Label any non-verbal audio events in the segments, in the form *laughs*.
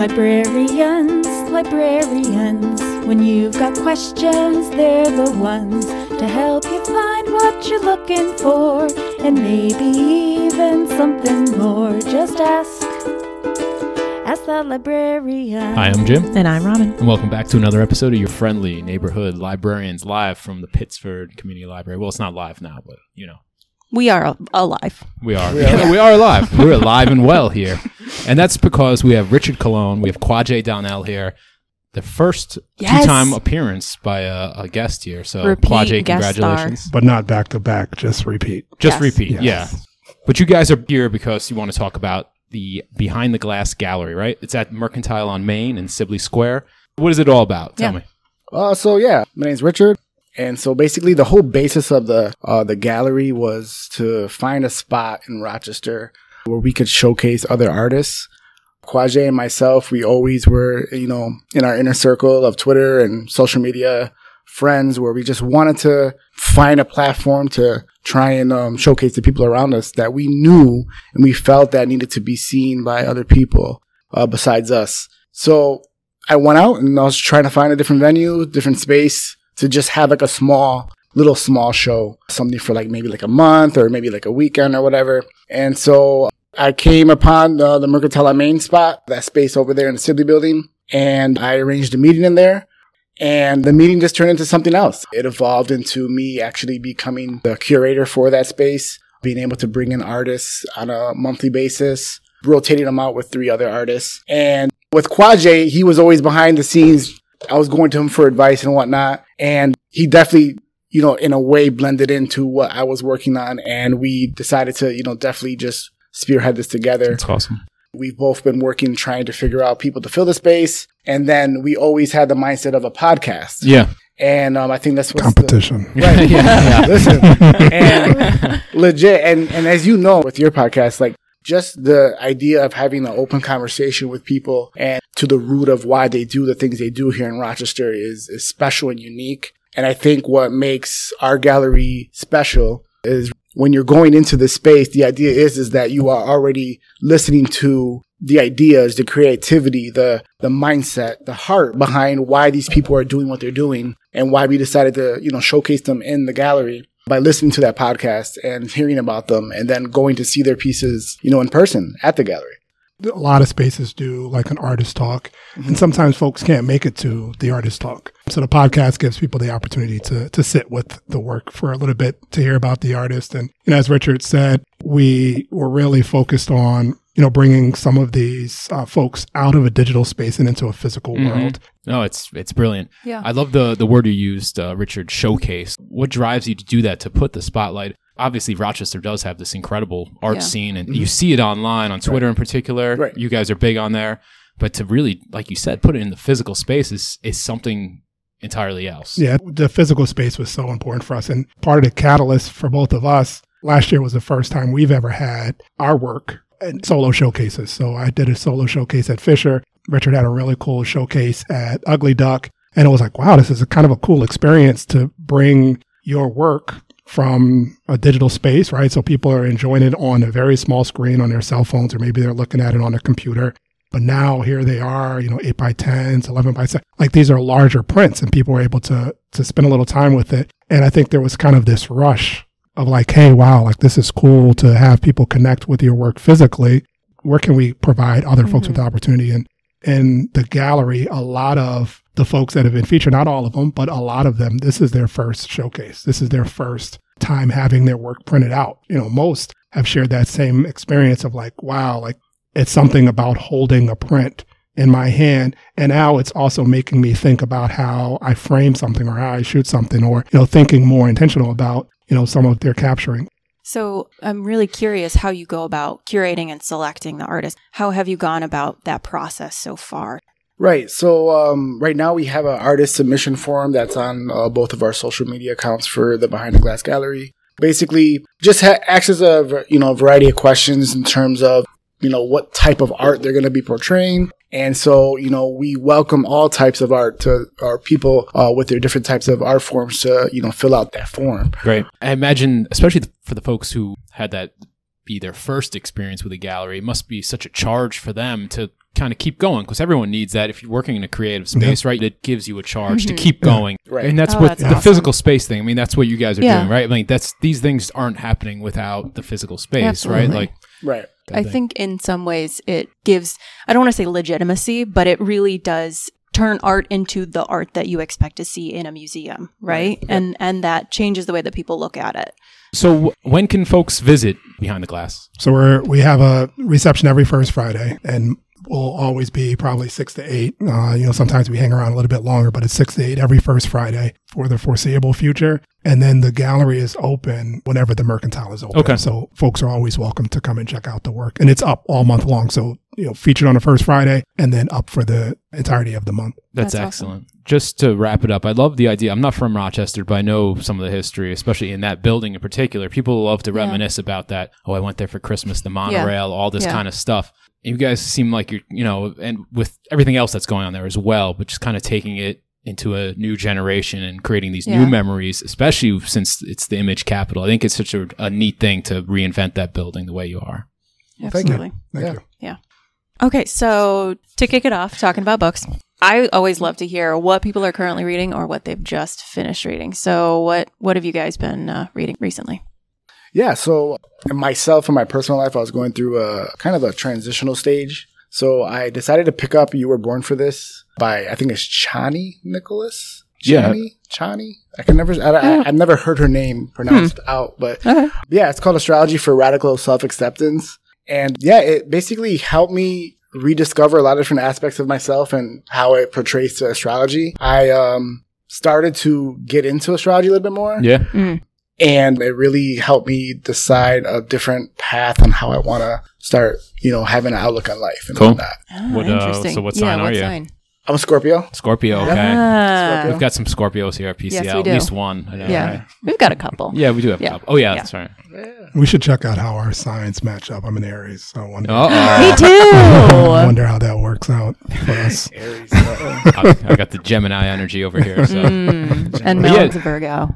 Librarians, librarians, when you've got questions, they're the ones to help you find what you're looking for and maybe even something more. Just ask. Ask the librarian. Hi, I'm Jim, And I'm Robyn. and welcome back to another episode of your friendly neighborhood librarians live from the Pittsford Community Library. Well, it's not live now, but you know, We are alive. we are. *laughs* We are, alive. We're alive and well here, and that's because we have Richard Colón, we have Quajay Donnell here. The first Yes. two-time appearance by a, a guest here. So, Repeat Quajay, guest star. congratulations. but not back to back, just repeat. Just Yes. repeat, Yes. yeah. But you guys are here because you want to talk about the Behind the Glass Gallery, right? It's at Mercantile on Main in Sibley Square. What is it all about? Tell Yeah. me. Uh, so yeah, my name's Richard, and so basically the whole basis of the uh, the gallery was to find a spot in Rochester where we could showcase other artists. Quajay and myself, we always were, you know, in our inner circle of Twitter and social media friends, where we just wanted to find a platform to try and um, showcase the people around us that we knew and we felt that needed to be seen by other people uh, besides us. So I went out and I was trying to find a different venue, different space to just have like a small, little small show, something for like maybe like a month or maybe like a weekend or whatever. And so I came upon uh, the Mercantile main spot, that space over there in the Sibley building, and I arranged a meeting in there. And the meeting just turned into something else. It evolved into me actually becoming the curator for that space, being able to bring in artists on a monthly basis, rotating them out with three other artists. And with Quajay, he was always behind the scenes. I was going to him for advice and whatnot. And he definitely, you know, in a way blended into what I was working on. And we decided to, you know, definitely just spearhead this together. That's awesome. We've both been working, trying to figure out people to fill the space. And then we always had the mindset of a podcast. Yeah. And um, I think that's what's Competition. The, right. *laughs* Yeah. *laughs* Listen, and *laughs* legit. And, and as you know, with your podcast, like just the idea of having an open conversation with people and to the root of why they do the things they do here in Rochester is, is special and unique. And I think what makes our gallery special is when you're going into this space, the idea is, is that you are already listening to the ideas, the creativity, the, the mindset, the heart behind why these people are doing what they're doing and why we decided to, you know, showcase them in the gallery by listening to that podcast and hearing about them and then going to see their pieces, you know, in person at the gallery. A lot of spaces do like an artist talk, and sometimes folks can't make it to the artist talk. So the podcast gives people the opportunity to to sit with the work for a little bit to hear about the artist. And you know, as Richard said, we were really focused on you know bringing some of these uh, folks out of a digital space and into a physical Mhm. world. No, it's it's brilliant. Yeah. I love the the word you used, uh, Richard. Showcase. What drives you to do that? To put the spotlight. Obviously, Rochester does have this incredible art Yeah. scene, and you mm-hmm. see it online on Twitter in particular. Right. You guys are big on there, but to really, like you said, put it in the physical space is is something entirely else. Yeah, the physical space was so important for us. And part of the catalyst for both of us last year was the first time we've ever had our work in solo showcases. So I did a solo showcase at Fisher. Richard had a really cool showcase at Ugly Duck. And it was like, wow, this is a kind of a cool experience to bring your work from a digital space, right? So people are enjoying it on a very small screen on their cell phones, or maybe they're looking at it on a computer. But now here they are, you know, eight by tens, eleven by seven. Like these are larger prints, and people were able to to spend a little time with it. And I think there was kind of this rush of like, hey, wow, like this is cool to have people connect with your work physically. Where can we provide other folks with mm-hmm. the opportunity? And in the gallery, a lot of the folks that have been featured, not all of them, but a lot of them, this is their first showcase. This is their first time having their work printed out. You know, most have shared that same experience of like, wow, like it's something about holding a print in my hand. And now it's also making me think about how I frame something or how I shoot something or, you know, thinking more intentional about, you know, some of their capturing. So I'm really curious how you go about curating and selecting the artist. How have you gone about that process so far? Right. So um, right now we have an artist submission form that's on uh, both of our social media accounts for the Behind the Glass Gallery. Basically, just ha- asks a you know a variety of questions in terms of you know what type of art they're going to be portraying, and so you know we welcome all types of art to our people uh, with their different types of art forms to you know fill out that form. Great. I imagine, especially for the folks who had that be their first experience with a gallery, it must be such a charge for them to kind of keep going because everyone needs that. If you're working in a creative space, right, it gives you a charge to keep going. Right. And that's Oh, what that's the awesome. physical space thing. I mean, that's what you guys are Yeah. doing, right? I mean, that's these things aren't happening without the physical space, Absolutely. right? Like, Right. I think in some ways it gives, I don't want to say legitimacy, but it really does turn art into the art that you expect to see in a museum, right? And and that changes the way that people look at it. so w- when can folks visit Behind the Glass? So we're we have a reception every first Friday, and we'll always be probably six to eight. Uh, you know, sometimes we hang around a little bit longer, but it's six to eight every first Friday for the foreseeable future. And then the gallery is open whenever the mercantile is open. Okay. So folks are always welcome to come and check out the work, and it's up all month long. So you know, featured on the first Friday, and then up for the entirety of the month. That's, That's awesome. excellent. Just to wrap it up, I love the idea. I'm not from Rochester, but I know some of the history, especially in that building in particular. People love to Yeah. reminisce about that. Oh, I went there for Christmas, the monorail, all this Yeah. kind of stuff. You guys seem like you're, you know, and with everything else that's going on there as well, but just kind of taking it into a new generation and creating these Yeah. new memories, especially since it's the image capital. I think it's such a, a neat thing to reinvent that building the way you are. Thank you. Absolutely. Thank Yeah. you. Yeah. Okay, so to kick it off, talking about books, I always love to hear what people are currently reading or what they've just finished reading. So, what what have you guys been uh, reading recently? Yeah. So myself in my personal life, I was going through a kind of a transitional stage. So I decided to pick up "You Were Born for This" by I think it's Chani Nicholas. Yeah. Chani, Chani. I can never. I, I, I've never heard her name pronounced out, but Okay. yeah, it's called Astrology for Radical Self Acceptance. And yeah, it basically helped me rediscover a lot of different aspects of myself and how it portrays to astrology. I um, started to get into astrology a little bit more. Yeah. And it really helped me decide a different path on how I want to start, you know, having an outlook on life and Cool. whatnot. Ah, What, uh, so what Yeah, sign are what you? sign? I'm a Scorpio. Scorpio. Okay. Ah, Scorpio. We've got some Scorpios here at PCL. Yes, we At least one. I know, yeah, right? we've got a couple. Yeah, we do have a couple. Oh, yeah, Yeah. that's right. We should check out how our signs match up. I'm an Aries, so I wonder, Uh-oh. *gasps* Me I too. wonder how that works out for us. *laughs* Aries. I, I got the Gemini energy over here. So Mm, and But yeah. Mel's a Virgo.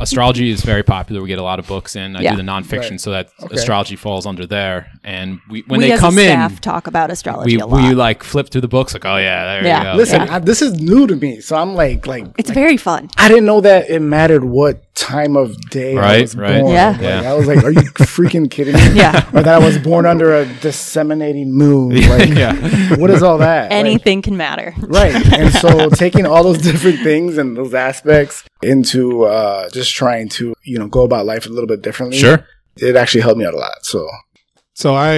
Astrology is very popular. We get a lot of books in. I Yeah. do the nonfiction, Right. so that Okay. astrology falls under there. And we when we they as come a in, staff talk about astrology we a lot. we like flip through the books like, oh yeah, there Yeah. you go. Listen, Yeah. I, this is new to me, so I'm like, like, it's like, very fun. I didn't know that it mattered what time of day I was right. born. Yeah. Like, Yeah. I was like, are you freaking kidding me? *laughs* Yeah. Or that I was born under a disseminating moon. *laughs* Like, yeah. what is all that? Like, Anything can matter. right. *laughs* And so taking all those different things and those aspects into uh, just trying to, you know, go about life a little bit differently. Sure. It actually helped me out a lot. So So I,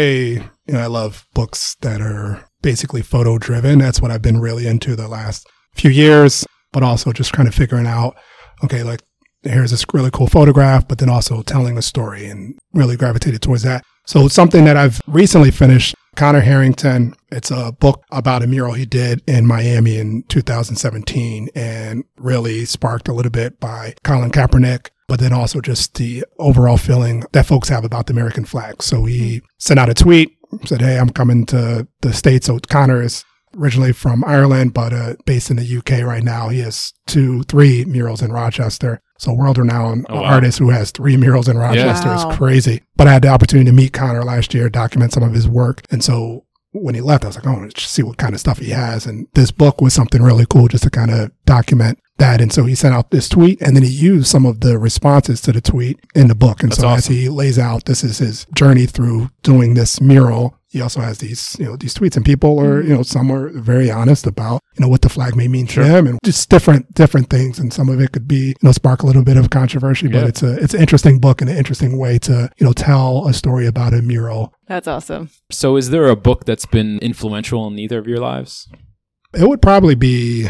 you know, I love books that are basically photo driven. That's what I've been really into the last few years, but also just kind of figuring out, okay, like here's this really cool photograph, but then also telling a story and really gravitated towards that. So something that I've recently finished, Conor Harrington, it's a book about a mural he did in Miami in 2017 and really sparked a little bit by Colin Kaepernick but then also just the overall feeling that folks have about the American flag. So he sent out a tweet, said, Hey, I'm coming to the States. So Connor is originally from Ireland, but uh, based in the UK right now. He has two, three murals in Rochester. So world renowned Oh, wow. artist who has three murals in Rochester Wow. is crazy. But I had the opportunity to meet Conor last year, document some of his work. And so when he left, I was like, I want to see what kind of stuff he has. And this book was something really cool just to kind of document that. And so he sent out this tweet and then he used some of the responses to the tweet in the book. And That's so as he lays out, this is his journey through doing this mural. He also has these, you know, these tweets and people are, you mm-hmm. know, some are very honest about, you know, what the flag may mean Sure. to them and just different, different things. And some of it could be, you know, spark a little bit of controversy, but it's a, it's an interesting book and an interesting way to, you know, tell a story about a mural. That's awesome. So, is there a book that's been influential in either of your lives? It would probably be,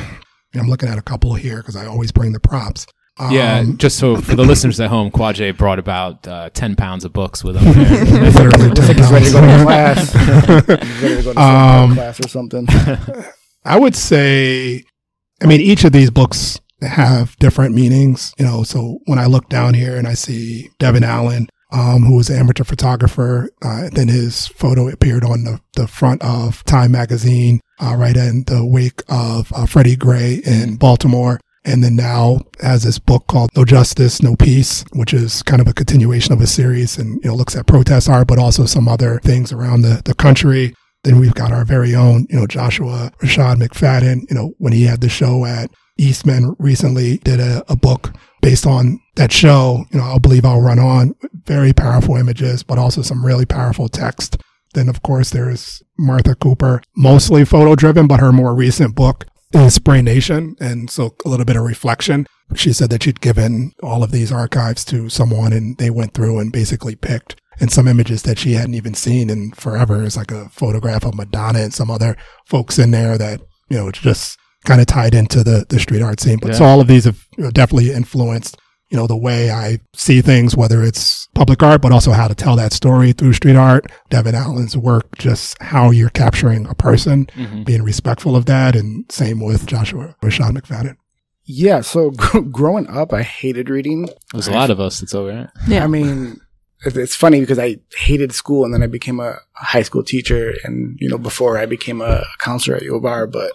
I'm looking at a couple here because I always bring the props. Yeah, Um, just so for the listeners at home, Quajay brought about uh, ten pounds of books with him. there. *laughs* literally like 10 he's ready to go to class. *laughs* he's ready to go to *laughs* Um, class or something. I would say, I mean, each of these books have different meanings, you know. So when I look down here and I see Devin Allen, um, who was an amateur photographer, uh, then his photo appeared on the, the front of Time magazine, uh, right in the wake of uh, Freddie Gray in Baltimore. And then now has this book called No Justice, No Peace, which is kind of a continuation of a series and, you know, looks at protest art, but also some other things around the, the country. Then we've got our very own, you know, Joshua Rashad McFadden, you know, when he had the show at Eastman recently did a, a book based on that show. You know, I'll believe I'll run on very powerful images, but also some really powerful text. Then of course there's Martha Cooper, mostly photo driven, but her more recent book is Spray Nation. And so a little bit of reflection. She said that she'd given all of these archives to someone and they went through and basically picked and some images that she hadn't even seen in forever. It's like a photograph of Madonna and some other folks in there that, you know, it's just kind of tied into the, the street art scene. But so all of these have you know, definitely influenced, you know, the way I see things, whether it's public art, but also how to tell that story through street art. Devin Allen's work, just how you're capturing a person, Mhm. being respectful of that. And same with Joshua Rashad McFadden. Yeah. So *laughs* gr- growing up, I hated reading. There's a lot of us. It's all right. Yeah. I mean, it's funny because I hated school and then I became a high school teacher and, you know, before I became a counselor at U of R. But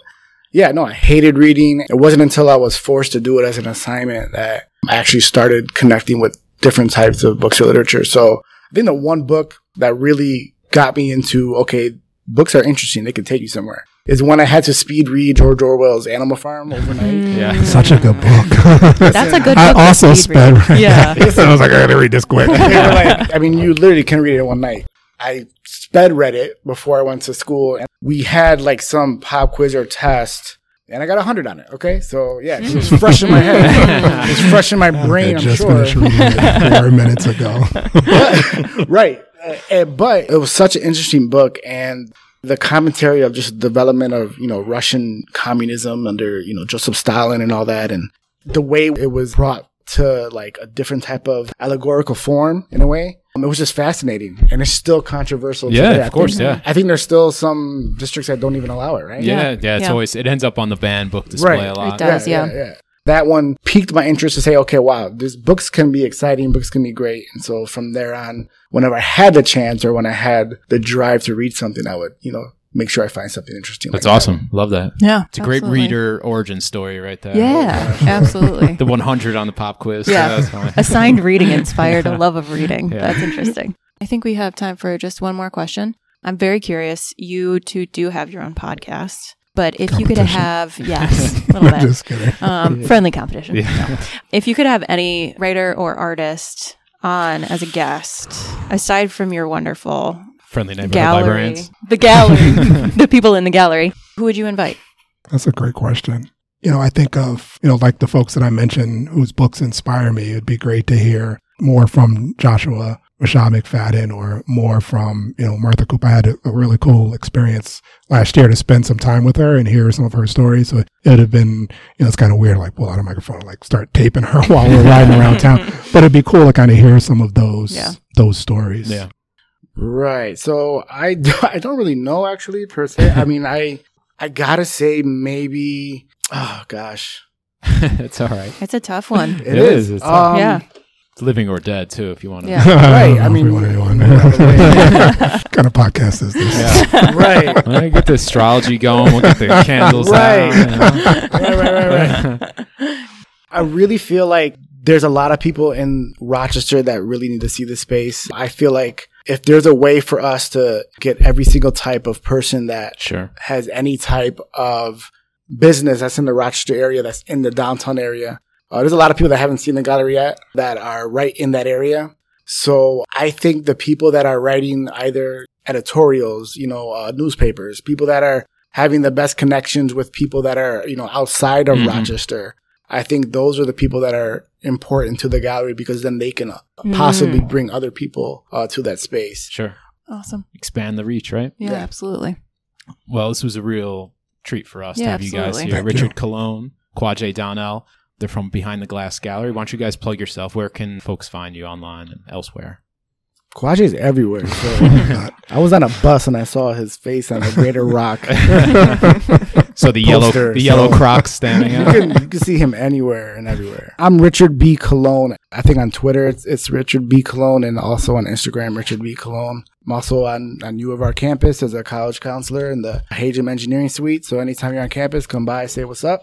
yeah, no, I hated reading. It wasn't until I was forced to do it as an assignment that I actually started connecting with different types of books or literature. So I think the one book that really got me into, okay, books are interesting. They can take you somewhere is when I had to speed read George Orwell's Animal Farm overnight. Mm. Yeah. *laughs* Such a good book. That's *laughs* a good I book to also speed read. sped. Right Yeah. so *laughs* I was like, I gotta read this quick. Yeah, like, I mean, you literally can read it in one night. I sped read it before I went to school, and we had like some pop quiz or test, and I got a hundred on it. Okay, so yeah, it was fresh in my head. *laughs* It's fresh in my I brain. I'm just sure. finished reading it four minutes ago. *laughs* right. Uh, and- but it was such an interesting book and the commentary of just development of, you know, Russian communism under, you know, Joseph Stalin and all that and the way it was brought to like a different type of allegorical form in a way. Um, it was just fascinating and it's still controversial. Yeah, today. of I course, think- yeah. I think there's still some districts that don't even allow it, right? Yeah, yeah. it's Yeah. always it ends up on the banned book display a lot. It does. yeah. yeah. That one piqued my interest to say, okay, wow, these books can be exciting, books can be great. And so from there on, whenever I had the chance or when I had the drive to read something, I would, you know, make sure I find something interesting. That's like that. awesome. Love that. Yeah. It's a great absolutely. reader origin story right there. Yeah, *laughs* absolutely. The 100 on the pop quiz. Yeah. *laughs* that's. Assigned *laughs* reading inspired a love of reading. Yeah. That's interesting. I think we have time for just one more question. I'm very curious. You two do have your own podcast, but if you could have, yes, a little bit. just kidding. um, friendly competition. Yeah. No. If you could have any writer or artist on as a guest, aside from your wonderful Friendly neighborhood gallery, librarians. the gallery, *laughs* the people in the gallery, who would you invite? That's a great question. You know, I think of, you know, like the folks that I mentioned whose books inspire me. It'd be great to hear more from Joshua Rashad McFadden or more from, you know, Martha Cooper. I had a, a really cool experience last year to spend some time with her and hear some of her stories. So it'd have been, you know, it's kind of weird, like pull out a microphone, like start taping her *laughs* while we're riding around town. *laughs* But it'd be cool to kind of hear some of those, Yeah. those stories. Yeah. Right. So I, do- *laughs* I don't really know actually per se. I mean, I, I gotta say maybe, oh gosh. *laughs* it's all right. It's a tough one. *laughs* It is, is. it's Um, Yeah. It's living or dead too, if you want to. Yeah. Right, I I mean- mean, what kind of podcast is this? Yeah. right. Well, get the astrology going. We'll get the candles Right. out. you know. right, right, right, right. I really feel like there's a lot of people in Rochester that really need to see this space. I feel like if there's a way for us to get every single type of person that Sure. has any type of business that's in the Rochester area, that's in the downtown area. Uh, there's a lot of people that haven't seen the gallery yet that are right in that area. So I think the people that are writing either editorials, you know, uh, newspapers, people that are having the best connections with people that are, you know, outside of Mhm. Rochester. I think those are the people that are important to the gallery because then they can uh, possibly bring other people uh, to that space. Sure. Awesome. Expand the reach, right? Yeah, Yeah. absolutely. Well, this was a real treat for us to Yeah, have you guys here. Thank Richard you. Colón, Quajay Donnell. They're from Behind the Glass Gallery. Why don't you guys plug yourself? Where can folks find you online and elsewhere? Quajay is everywhere. So *laughs* I was on a bus and I saw his face on the Greater Rock. *laughs* So the yellow, Poster, the yellow so- Crocs standing you, out. can, you can see him anywhere and everywhere. I'm Richard B. Colón. I think on Twitter it's, it's Richard B. Colón and also on Instagram, Richard B. Colón. I'm also on, on U of R campus as a college counselor in the Hajim Engineering Suite. So anytime you're on campus, come by, say what's up.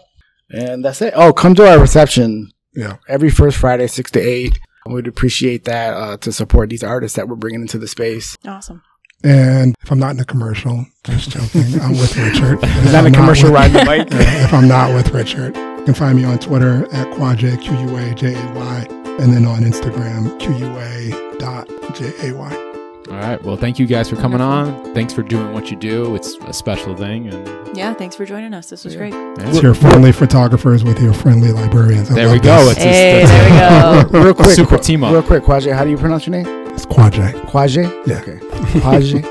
And that's it. Oh, come to our reception Yeah. every first Friday, 6 to 8. We'd appreciate that uh, to support these artists that we're bringing into the space. Awesome. And if I'm not in a commercial, just joking, I'm with Richard. *laughs* Is that a commercial ride the bike? *laughs* if I'm not with Richard, you can find me on Twitter at Quajay, Q U A J A Y, and then on Instagram, Q U A dot J A Y. All right. Well, thank you guys for coming on. Thanks for doing what you do. It's a special thing. And Yeah, thanks for joining us. This was great. It's your friendly photographers with your friendly librarians. I there love we go. this. It's Hey, just, there we go. *laughs* real quick, super team up. Real quick, Quaje, how do you pronounce your name? It's Quaja. Quaje? Yeah. Okay. Quaje.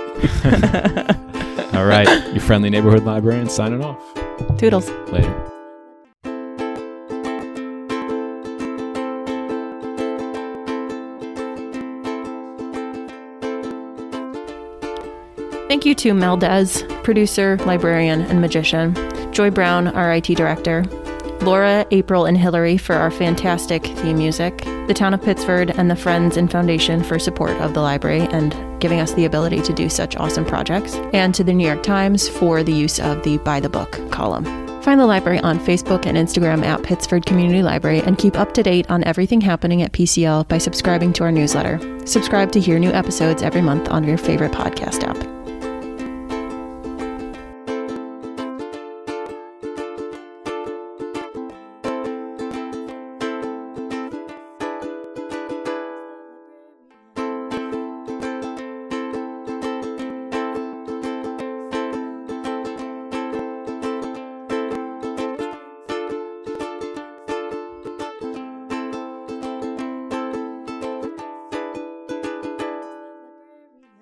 *laughs* all right. Your friendly neighborhood librarian signing off. Toodles. Later. Thank you to Mel Dez, producer, librarian, and magician, Joy Brown, our IT director, Laura, April, and Hillary for our fantastic theme music, the town of Pittsford, and the Friends and Foundation for support of the library and giving us the ability to do such awesome projects, and to the New York Times for the use of the By the Book column. Find the library on Facebook and Instagram at Pittsford Community Library and keep up to date on everything happening at PCL by subscribing to our newsletter. Subscribe to hear new episodes every month on your favorite podcast app.